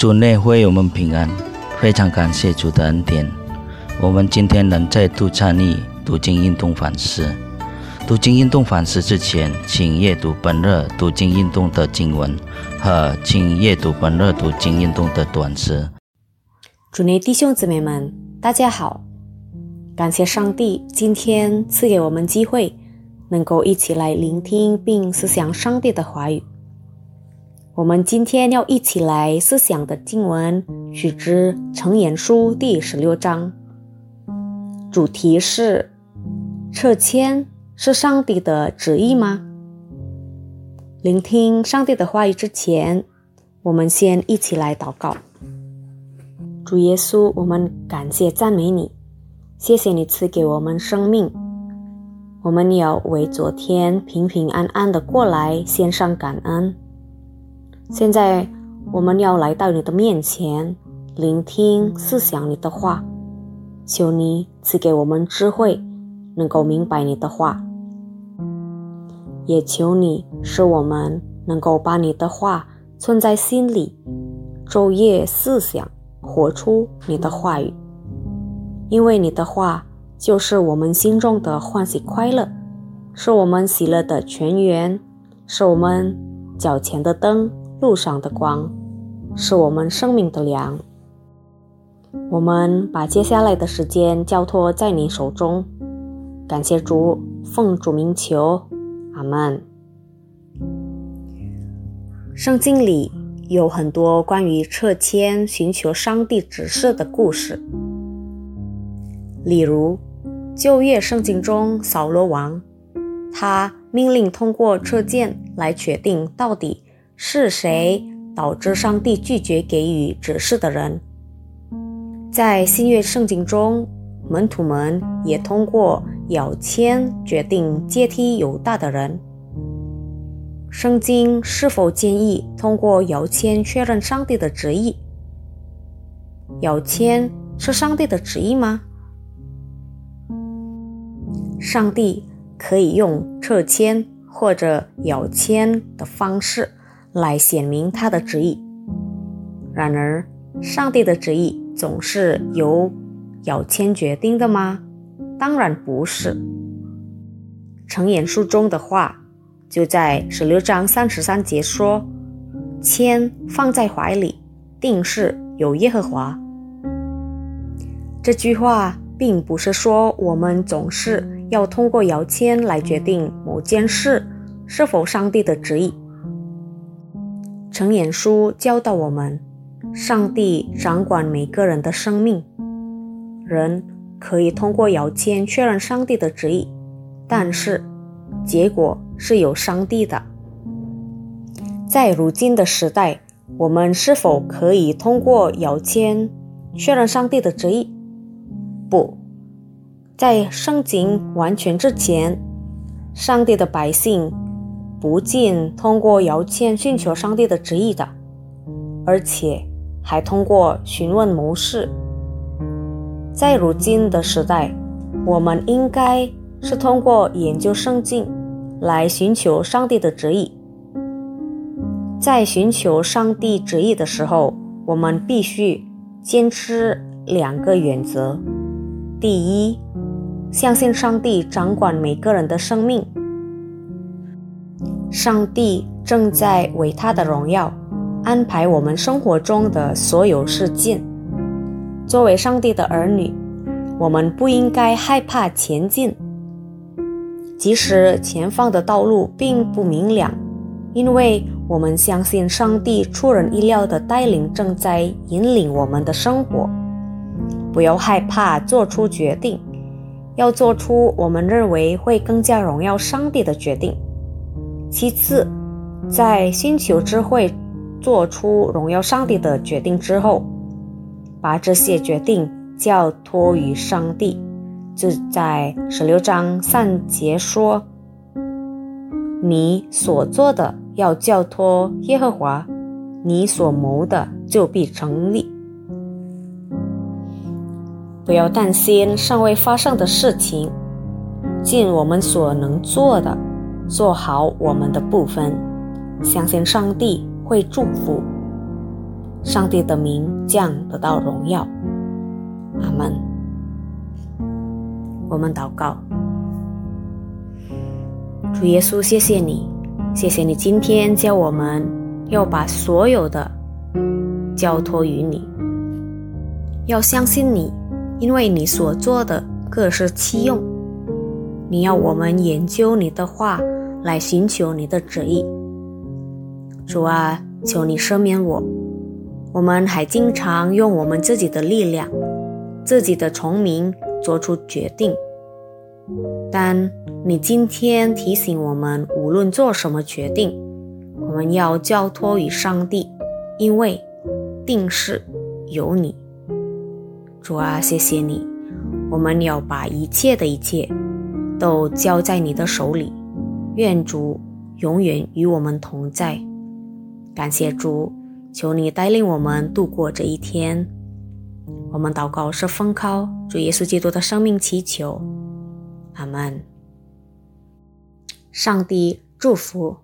主内会我们平安，非常感谢主的恩典。我们今天能再度参与读经运动反思。读经运动反思之前，请阅读本日读经运动的经文和请阅读本日读经运动的短诗。主内弟兄姊妹们，大家好！感谢上帝今天赐给我们机会，能够一起来聆听并思想上帝的话语。我们今天要一起来思想的经文取自《成言书》第十六章，主题是：撤迁是上帝的旨意吗？聆听上帝的话语之前，我们先一起来祷告。主耶稣，我们感谢赞美你，谢谢你赐给我们生命，我们要为昨天平平安安的过来献上感恩。现在我们要来到你的面前，聆听、思想你的话。求你赐给我们智慧，能够明白你的话；也求你使我们能够把你的话存在心里，昼夜思想，活出你的话语。因为你的话就是我们心中的欢喜快乐，是我们喜乐的泉源，是我们脚前的灯。路上的光，是我们生命的粮。我们把接下来的时间交托在你手中，感谢主，奉主名求，阿门。圣经里有很多关于撤迁、寻求上帝指示的故事，例如旧约圣经中扫罗王，他命令通过撤迁来决定到底。是谁导致上帝拒绝给予指示的人？在新约圣经中，门徒们也通过摇签决定接替犹大的人。圣经是否建议通过摇签确认上帝的旨意？摇签是上帝的旨意吗？上帝可以用撤签或者摇签的方式。来显明他的旨意。然而，上帝的旨意总是由摇签决定的吗？当然不是。成言书中的话就在十六章三十三节说：“签放在怀里，定是有耶和华。”这句话并不是说我们总是要通过摇签来决定某件事是否上帝的旨意。成言书教导我们，上帝掌管每个人的生命。人可以通过摇签确认上帝的旨意，但是结果是有上帝的。在如今的时代，我们是否可以通过摇签确认上帝的旨意？不在圣经完全之前，上帝的百姓。不仅通过摇签寻求上帝的旨意的，而且还通过询问谋士。在如今的时代，我们应该是通过研究圣经来寻求上帝的旨意。在寻求上帝旨意的时候，我们必须坚持两个原则：第一，相信上帝掌管每个人的生命。上帝正在为他的荣耀安排我们生活中的所有事件。作为上帝的儿女，我们不应该害怕前进，即使前方的道路并不明亮，因为我们相信上帝出人意料的带领正在引领我们的生活。不要害怕做出决定，要做出我们认为会更加荣耀上帝的决定。其次，在星球之会做出荣耀上帝的决定之后，把这些决定交托于上帝。就在十六章三节说：“你所做的要交托耶和华，你所谋的就必成立。不要担心尚未发生的事情，尽我们所能做的。”做好我们的部分，相信上帝会祝福。上帝的名将得到荣耀。阿门。我们祷告，主耶稣，谢谢你，谢谢你今天教我们要把所有的交托于你，要相信你，因为你所做的各是其用。你要我们研究你的话，来寻求你的旨意。主啊，求你赦免我。我们还经常用我们自己的力量、自己的聪明做出决定，但你今天提醒我们，无论做什么决定，我们要交托于上帝，因为定是有你。主啊，谢谢你，我们要把一切的一切都交在你的手里。愿主永远与我们同在。感谢主。求你带领我们度过这一天。我们祷告是奉靠主耶稣基督的生命祈求，阿门。上帝祝福。